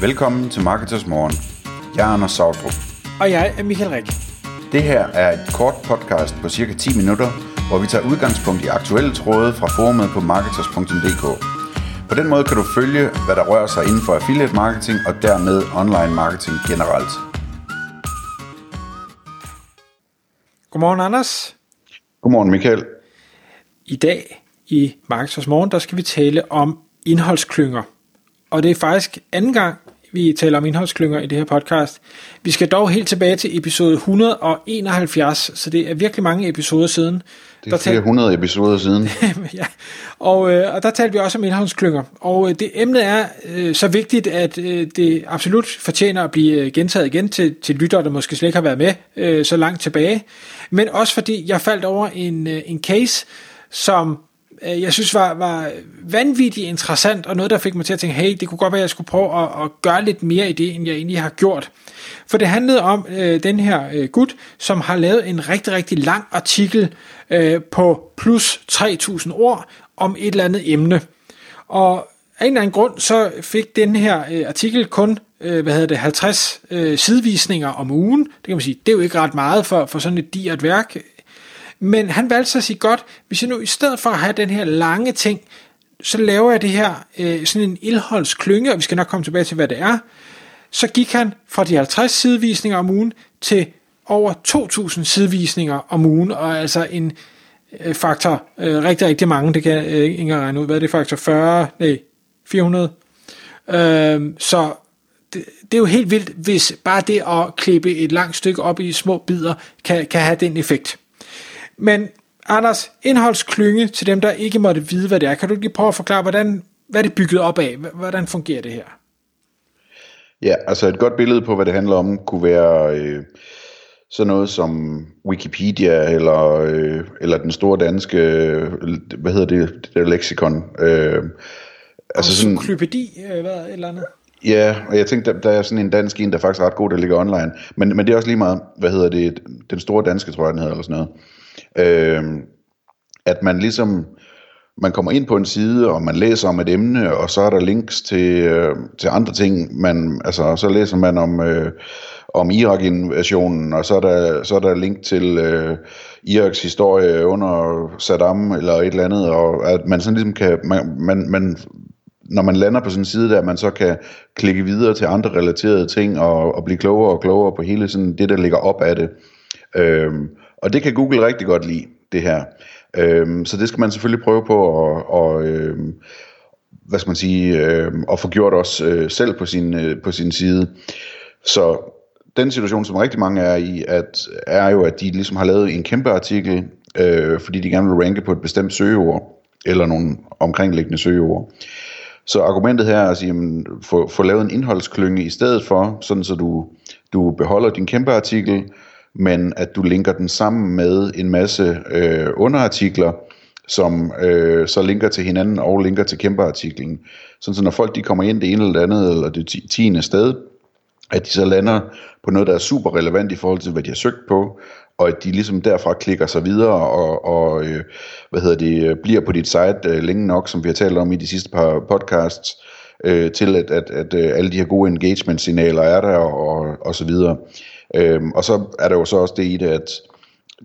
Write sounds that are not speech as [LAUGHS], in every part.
Velkommen til Marketers Morgen. Jeg er Anders Sautrup. Og jeg er Michael Rik. Det her er et kort podcast på cirka 10 minutter, hvor vi tager udgangspunkt i aktuelle tråde fra forumet på marketers.dk. På den måde kan du følge, hvad der rører sig inden for affiliate marketing og dermed online marketing generelt. Godmorgen, Anders. Godmorgen, Michael. I dag i Marketers Morgen, der skal vi tale om indholdsklynger. Og det er faktisk anden gang, vi taler om indholdsklynger i det her podcast. Vi skal dog helt tilbage til episode 171, så det er virkelig mange episoder siden. Det er der flere hundrede episoder siden. [LAUGHS] ja, og, øh, og der talte vi også om indholdsklynger. Og øh, det emne er øh, så vigtigt, at øh, det absolut fortjener at blive øh, gentaget igen til, til lyttere, der måske slet ikke har været med øh, så langt tilbage. Men også fordi jeg faldt over en, øh, en case, som Øh, jeg synes var, var vanvittigt interessant, og noget, der fik mig til at tænke, hey, det kunne godt være, at jeg skulle prøve at, at gøre lidt mere i det, end jeg egentlig har gjort. For det handlede om øh, den her øh, gut, som har lavet en rigtig, rigtig lang artikel øh, på plus 3000 ord om et eller andet emne. Og af en eller anden grund, så fik den her øh, artikel kun øh, hvad hedder det, 50 øh, sidevisninger om ugen. Det kan man sige, det er jo ikke ret meget for, for sådan et digert værk. Men han valgte så at sige, godt, hvis jeg nu i stedet for at have den her lange ting, så laver jeg det her øh, sådan en ildholdsklynge, og vi skal nok komme tilbage til, hvad det er. Så gik han fra de 50 sidevisninger om ugen til over 2.000 sidevisninger om ugen, og altså en øh, faktor, øh, rigtig, rigtig mange, det kan øh, ikke regne ud, hvad er det faktor, 40, nej, 400. Øh, så det, det er jo helt vildt, hvis bare det at klippe et langt stykke op i små bidder, kan, kan have den effekt. Men Anders, indholdsklynge til dem, der ikke måtte vide, hvad det er. Kan du lige prøve at forklare, hvordan, hvad det er bygget op af? Hvordan fungerer det her? Ja, altså et godt billede på, hvad det handler om, kunne være øh, sådan noget som Wikipedia, eller, øh, eller den store danske, øh, hvad hedder det, det der leksikon. Øh, altså sådan, Cyklopædi, øh, hvad, eller andet? Ja, og jeg tænkte, der, der er sådan en dansk en, der er faktisk ret god, der ligger online. Men, men det er også lige meget, hvad hedder det, den store danske, tror jeg, den hedder, eller sådan noget. Øh, at man ligesom, man kommer ind på en side, og man læser om et emne, og så er der links til, øh, til andre ting. Man, altså, så læser man om, øh, om Irak-invasionen, og så er der, så er der link til øh, Iraks historie under Saddam, eller et eller andet, og at man sådan ligesom kan, man, man, man når man lander på sådan en side der, man så kan klikke videre til andre relaterede ting, og, og blive klogere og klogere på hele sådan det, der ligger op af det. Øh, og det kan Google rigtig godt lide, det her. Øhm, så det skal man selvfølgelig prøve på at, og, øhm, hvad skal man sige, øhm, at få gjort også øh, selv på sin, øh, på sin side. Så den situation, som rigtig mange er i, at, er jo, at de ligesom har lavet en kæmpe artikel, øh, fordi de gerne vil ranke på et bestemt søgeord, eller nogle omkringliggende søgeord. Så argumentet her er at sige, jamen, få, få lavet en indholdsklynge i stedet for, sådan så du, du beholder din kæmpe artikel, men at du linker den sammen med en masse øh, underartikler, som øh, så linker til hinanden og linker til kæmpeartiklen. Sådan så når folk de kommer ind det ene eller det andet, eller det tiende sted, at de så lander på noget, der er super relevant i forhold til, hvad de har søgt på, og at de ligesom derfra klikker sig videre og, og øh, hvad hedder det, bliver på dit site øh, længe nok, som vi har talt om i de sidste par podcasts, øh, til at, at, at at alle de her gode engagement-signaler er der og, og så videre. Øhm, og så er der jo så også det i det, at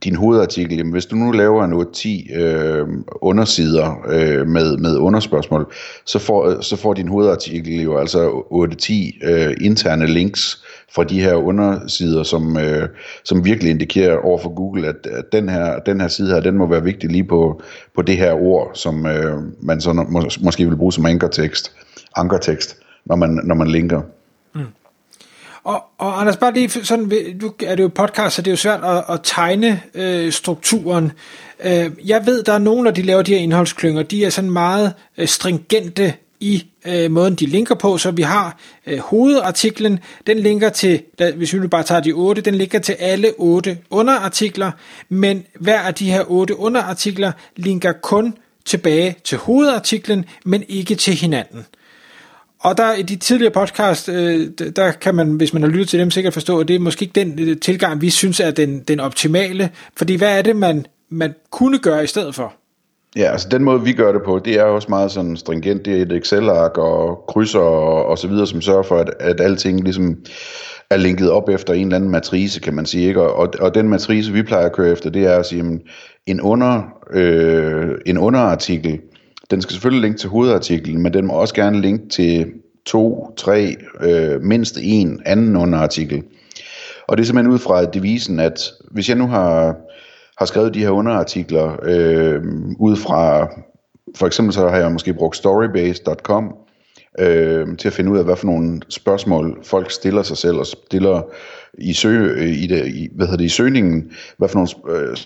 din hovedartikel, jamen hvis du nu laver en 8-10 øh, undersider øh, med, med underspørgsmål, så får, så får din hovedartikel jo altså 8-10 øh, interne links fra de her undersider, som, øh, som virkelig indikerer over for Google, at, at den, her, den her side her, den må være vigtig lige på, på det her ord, som øh, man så må, måske vil bruge som ankertekst, ankertekst når, man, når man linker. Og, og Anders, bare lige sådan, du er det jo podcast, så det er jo svært at, at tegne øh, strukturen. Øh, jeg ved, der er nogen, når de laver de her indholdsklynger, de er sådan meget øh, stringente i øh, måden, de linker på, så vi har øh, hovedartiklen, den linker til, da, hvis vi nu bare tager de otte, den linker til alle otte underartikler, men hver af de her otte underartikler linker kun tilbage til hovedartiklen, men ikke til hinanden. Og der i de tidligere podcast, øh, der kan man, hvis man har lyttet til dem, sikkert forstå, at det er måske ikke den øh, tilgang, vi synes er den, den optimale. Fordi hvad er det, man, man kunne gøre i stedet for? Ja, altså den måde, vi gør det på, det er også meget sådan stringent. Det er et Excel-ark og krydser og, og så videre, som sørger for, at, at alting ligesom er linket op efter en eller anden matrice, kan man sige. Ikke? Og, og den matrice, vi plejer at køre efter, det er at sige, jamen, en, under, øh, en underartikel, den skal selvfølgelig linke til hovedartiklen, men den må også gerne linke til to, tre, øh, mindst en anden underartikel. Og det er simpelthen ud fra devisen, at hvis jeg nu har, har skrevet de her underartikler øh, ud fra, for eksempel så har jeg måske brugt storybase.com øh, til at finde ud af, hvad for nogle spørgsmål folk stiller sig selv og stiller i, søg, øh, i, det, i, hvad hedder det, i søgningen, hvad for nogle øh,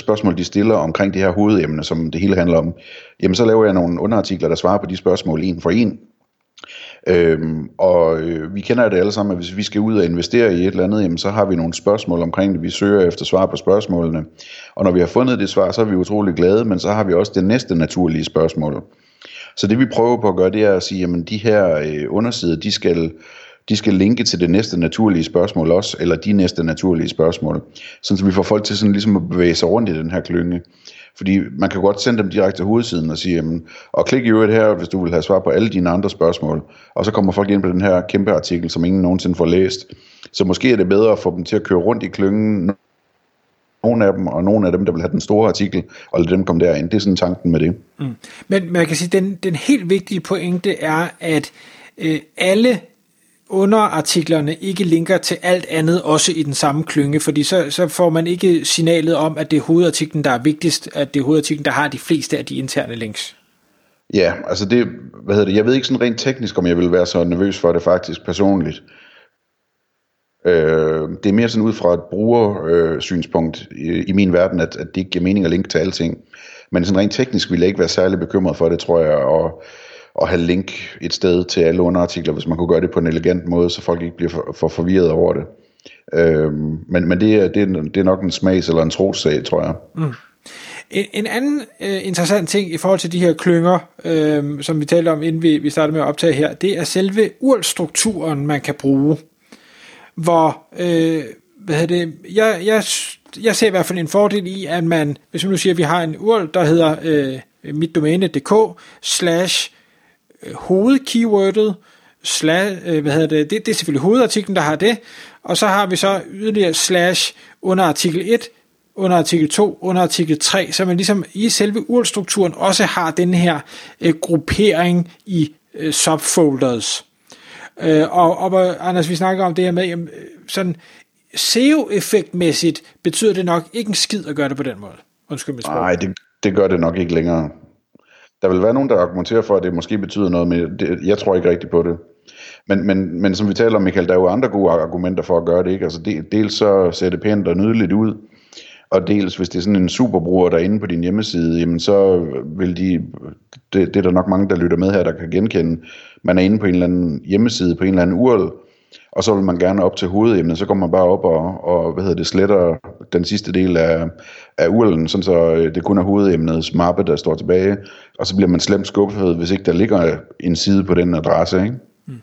spørgsmål, de stiller omkring det her hovedemne, som det hele handler om, jamen så laver jeg nogle underartikler, der svarer på de spørgsmål en for en. Øhm, og øh, vi kender det alle sammen, at hvis vi skal ud og investere i et eller andet, jamen, så har vi nogle spørgsmål omkring det. Vi søger efter svar på spørgsmålene. Og når vi har fundet det svar, så er vi utrolig glade, men så har vi også det næste naturlige spørgsmål. Så det vi prøver på at gøre, det er at sige, at de her øh, undersider, de skal, de skal linke til det næste naturlige spørgsmål også, eller de næste naturlige spørgsmål. Sådan så vi får folk til sådan ligesom at bevæge sig rundt i den her klynge. Fordi man kan godt sende dem direkte til hovedsiden og sige, jamen, og klik i øvrigt her, hvis du vil have svar på alle dine andre spørgsmål. Og så kommer folk ind på den her kæmpe artikel, som ingen nogensinde får læst. Så måske er det bedre at få dem til at køre rundt i klyngen, nogle af dem, og nogle af dem, der vil have den store artikel, og lade dem komme derind. Det er sådan tanken med det. Mm. Men man kan sige, den, den helt vigtige pointe er, at øh, alle underartiklerne ikke linker til alt andet, også i den samme klynge, fordi så, så får man ikke signalet om, at det er hovedartiklen, der er vigtigst, at det er hovedartiklen, der har de fleste af de interne links. Ja, altså det, hvad hedder det, jeg ved ikke sådan rent teknisk, om jeg vil være så nervøs for det faktisk personligt. Øh, det er mere sådan ud fra et brugersynspunkt øh, i, i min verden, at, at det ikke giver mening at linke til alting. Men sådan rent teknisk ville jeg ikke være særlig bekymret for det, tror jeg, og at have link et sted til alle underartikler, hvis man kunne gøre det på en elegant måde, så folk ikke bliver for, for forvirret over det. Øhm, men men det, er, det, er, det er nok en smags- eller en trossag, tror jeg. Mm. En, en anden øh, interessant ting i forhold til de her klynger, øh, som vi talte om, inden vi, vi startede med at optage her, det er selve urlstrukturen, man kan bruge. Hvor, øh, hvad hedder det, jeg, jeg, jeg ser i hvert fald en fordel i, at man, hvis man nu siger, at vi har en url, der hedder øh, mitdomæne.dk slash Øh, hovedkeywordet, slash, øh, hvad hedder det, det, det er selvfølgelig hovedartiklen, der har det, og så har vi så yderligere slash under artikel 1, under artikel 2, under artikel 3, så man ligesom i selve URL-strukturen også har den her øh, gruppering i øh, subfolders. Øh, og, og Anders, vi snakker om det her med, jamen, øh, sådan SEO-effektmæssigt betyder det nok ikke en skid at gøre det på den måde. Undskyld mig. Nej, det, det gør det nok ikke længere. Der vil være nogen, der argumenterer for, at det måske betyder noget, men det, jeg tror ikke rigtigt på det. Men, men, men som vi taler om, Michael, der er jo andre gode argumenter for at gøre det. Ikke? Altså de, dels så ser det pænt og nydeligt ud, og dels hvis det er sådan en superbruger, der er inde på din hjemmeside, jamen så vil de, det, det er der nok mange, der lytter med her, der kan genkende, man er inde på en eller anden hjemmeside, på en eller anden URL, og så vil man gerne op til hovedemnet, så går man bare op og, og hvad hedder det, sletter den sidste del af, af URL'en, sådan så øh, det kun er hovedemnets mappe, der står tilbage, og så bliver man slemt skuffet, hvis ikke der ligger en side på den adresse, ikke? Mm.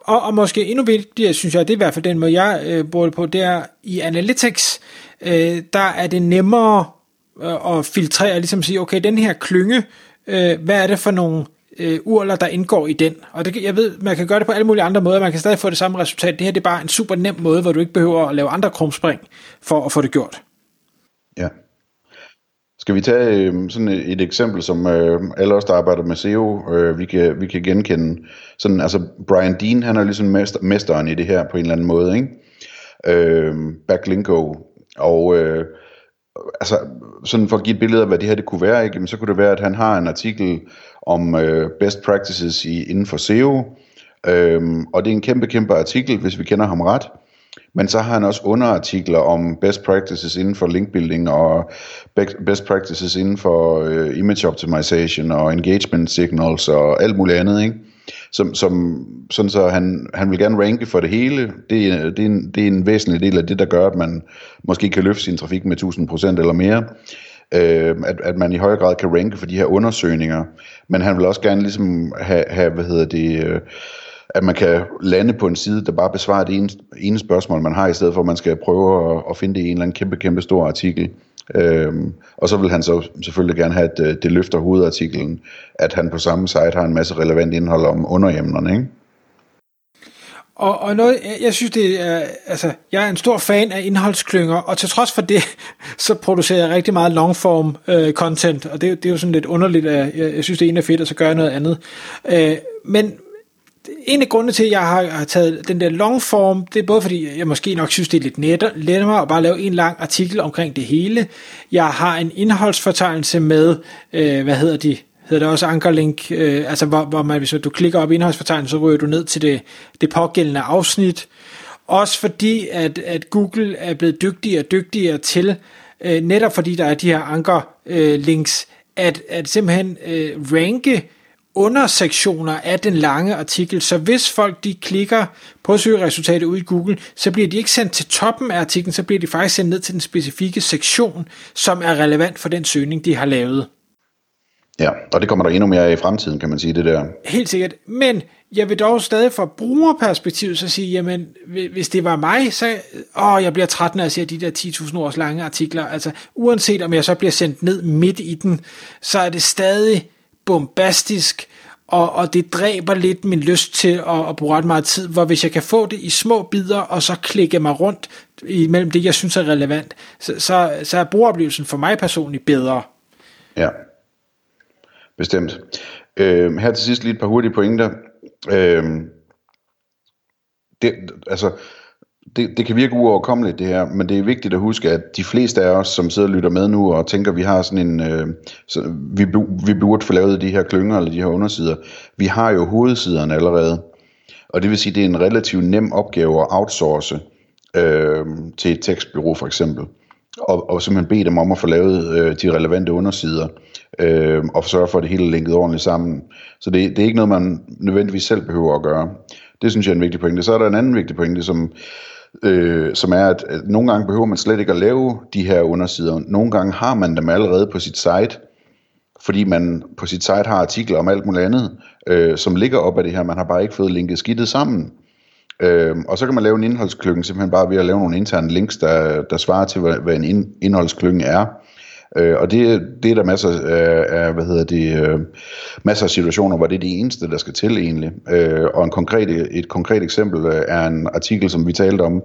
Og, og måske endnu vigtigere, synes jeg, det er i hvert fald den måde, jeg øh, bruger det på, det er i Analytics, øh, der er det nemmere øh, at filtrere, ligesom sige, okay, den her klynge, øh, hvad er det for nogle øh, urler, der indgår i den. Og det, jeg ved, man kan gøre det på alle mulige andre måder, man kan stadig få det samme resultat. Det her det er bare en super nem måde, hvor du ikke behøver at lave andre krumspring for at få det gjort. Ja. Skal vi tage øh, sådan et, et eksempel, som øh, alle os, der arbejder med SEO, øh, vi, kan, vi kan genkende. Sådan, altså Brian Dean, han er ligesom mester, mesteren i det her på en eller anden måde, ikke? Øh, Backlinko. Og øh, altså, sådan for at give et billede af, hvad det her det kunne være, ikke? så kunne det være, at han har en artikel om øh, best practices i, inden for SEO, øhm, og det er en kæmpe, kæmpe artikel, hvis vi kender ham ret. Men så har han også underartikler om best practices inden for linkbuilding og best practices inden for øh, image optimization og engagement signals og alt muligt andet, ikke? Som, som, sådan så han, han vil gerne ranke for det hele. Det er, det, er en, det er en væsentlig del af det, der gør, at man måske kan løfte sin trafik med 1000% eller mere øh, at, at man i højere grad kan ranke for de her undersøgninger, men han vil også gerne ligesom have, have hvad hedder det, øh, at man kan lande på en side, der bare besvarer det ene, ene spørgsmål, man har, i stedet for at man skal prøve at, at finde det i en eller anden kæmpe, kæmpe stor artikel. Øhm, og så vil han så selvfølgelig gerne have, at øh, det løfter hovedartiklen, at han på samme site har en masse relevant indhold om underemnerne, ikke? Og, og noget, jeg synes det er, altså, jeg er en stor fan af indholdsklynger, og til trods for det, [LAUGHS] så producerer jeg rigtig meget longform øh, content, og det, det er jo sådan lidt underligt, at jeg, jeg synes det ene er fedt, og så gør jeg noget andet. Øh, men en af grundene til, at jeg har, taget den der long form, det er både fordi, jeg måske nok synes, det er lidt netter, lettere at bare lave en lang artikel omkring det hele. Jeg har en indholdsfortegnelse med, øh, hvad hedder de, hedder det også ankerlink, øh, altså hvor, hvor man, hvis du klikker op i indholdsfortegnelsen, så ryger du ned til det, det pågældende afsnit. Også fordi, at, at Google er blevet dygtigere og dygtigere til, øh, netop fordi der er de her ankerlinks, øh, at, at simpelthen øh, ranke undersektioner af den lange artikel, så hvis folk de klikker på søgeresultatet ud i Google, så bliver de ikke sendt til toppen af artiklen, så bliver de faktisk sendt ned til den specifikke sektion, som er relevant for den søgning, de har lavet. Ja, og det kommer der endnu mere af i fremtiden, kan man sige, det der. Helt sikkert, men jeg vil dog stadig fra brugerperspektiv så sige, jamen, hvis det var mig, så åh, jeg bliver træt, når jeg ser de der 10.000 års lange artikler. Altså, uanset om jeg så bliver sendt ned midt i den, så er det stadig bombastisk, og, og det dræber lidt min lyst til at, at bruge ret meget tid, hvor hvis jeg kan få det i små bidder, og så klikke mig rundt imellem det, jeg synes er relevant, så, så, så er brugeroplevelsen for mig personligt bedre. Ja, bestemt. Øh, her til sidst lige et par hurtige pointer. Øh, det, altså, det, det kan virke uoverkommeligt det her, men det er vigtigt at huske, at de fleste af os, som sidder og lytter med nu og tænker, at vi har sådan en, øh, så vi, vi burde få lavet de her klynger eller de her undersider, vi har jo hovedsiderne allerede. Og det vil sige, at det er en relativt nem opgave at outsource øh, til et tekstbyrå for eksempel. Og, og simpelthen bede dem om at få lavet øh, de relevante undersider, øh, og sørge for, at det hele linket ordentligt sammen. Så det, det er ikke noget, man nødvendigvis selv behøver at gøre. Det synes jeg er en vigtig pointe. Så er der en anden vigtig pointe, som, øh, som er, at, nogle gange behøver man slet ikke at lave de her undersider. Nogle gange har man dem allerede på sit site, fordi man på sit site har artikler om alt muligt andet, øh, som ligger op af det her. Man har bare ikke fået linket skidtet sammen. Øh, og så kan man lave en indholdsklynge simpelthen bare ved at lave nogle interne links, der, der svarer til, hvad, hvad en indholdsklynge er. Øh, og det, det er der masser af, hvad hedder det, øh, masser af situationer, hvor det er det eneste, der skal til egentlig. Øh, og en konkret, et konkret eksempel øh, er en artikel, som vi talte om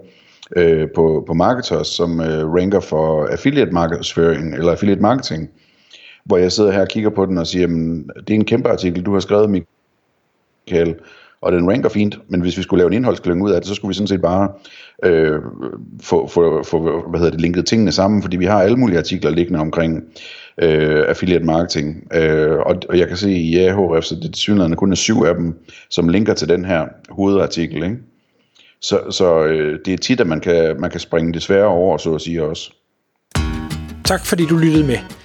øh, på, på Marketers, som øh, ranker for affiliate markedsføring eller affiliate marketing, hvor jeg sidder her og kigger på den og siger, jamen, det er en kæmpe artikel, du har skrevet, Michael, og den ranker fint, men hvis vi skulle lave en indholdsklynge ud af det, så skulle vi sådan set bare øh, få, få, få hvad hedder det, linket tingene sammen, fordi vi har alle mulige artikler liggende omkring øh, affiliate marketing, øh, og, og jeg kan se i Ahrefs, så det synligheden kun er syv af dem, som linker til den her hovedartikel, ikke? Så, så øh, det er tit, at man kan, man kan springe det svære over, så at sige også. Tak fordi du lyttede med.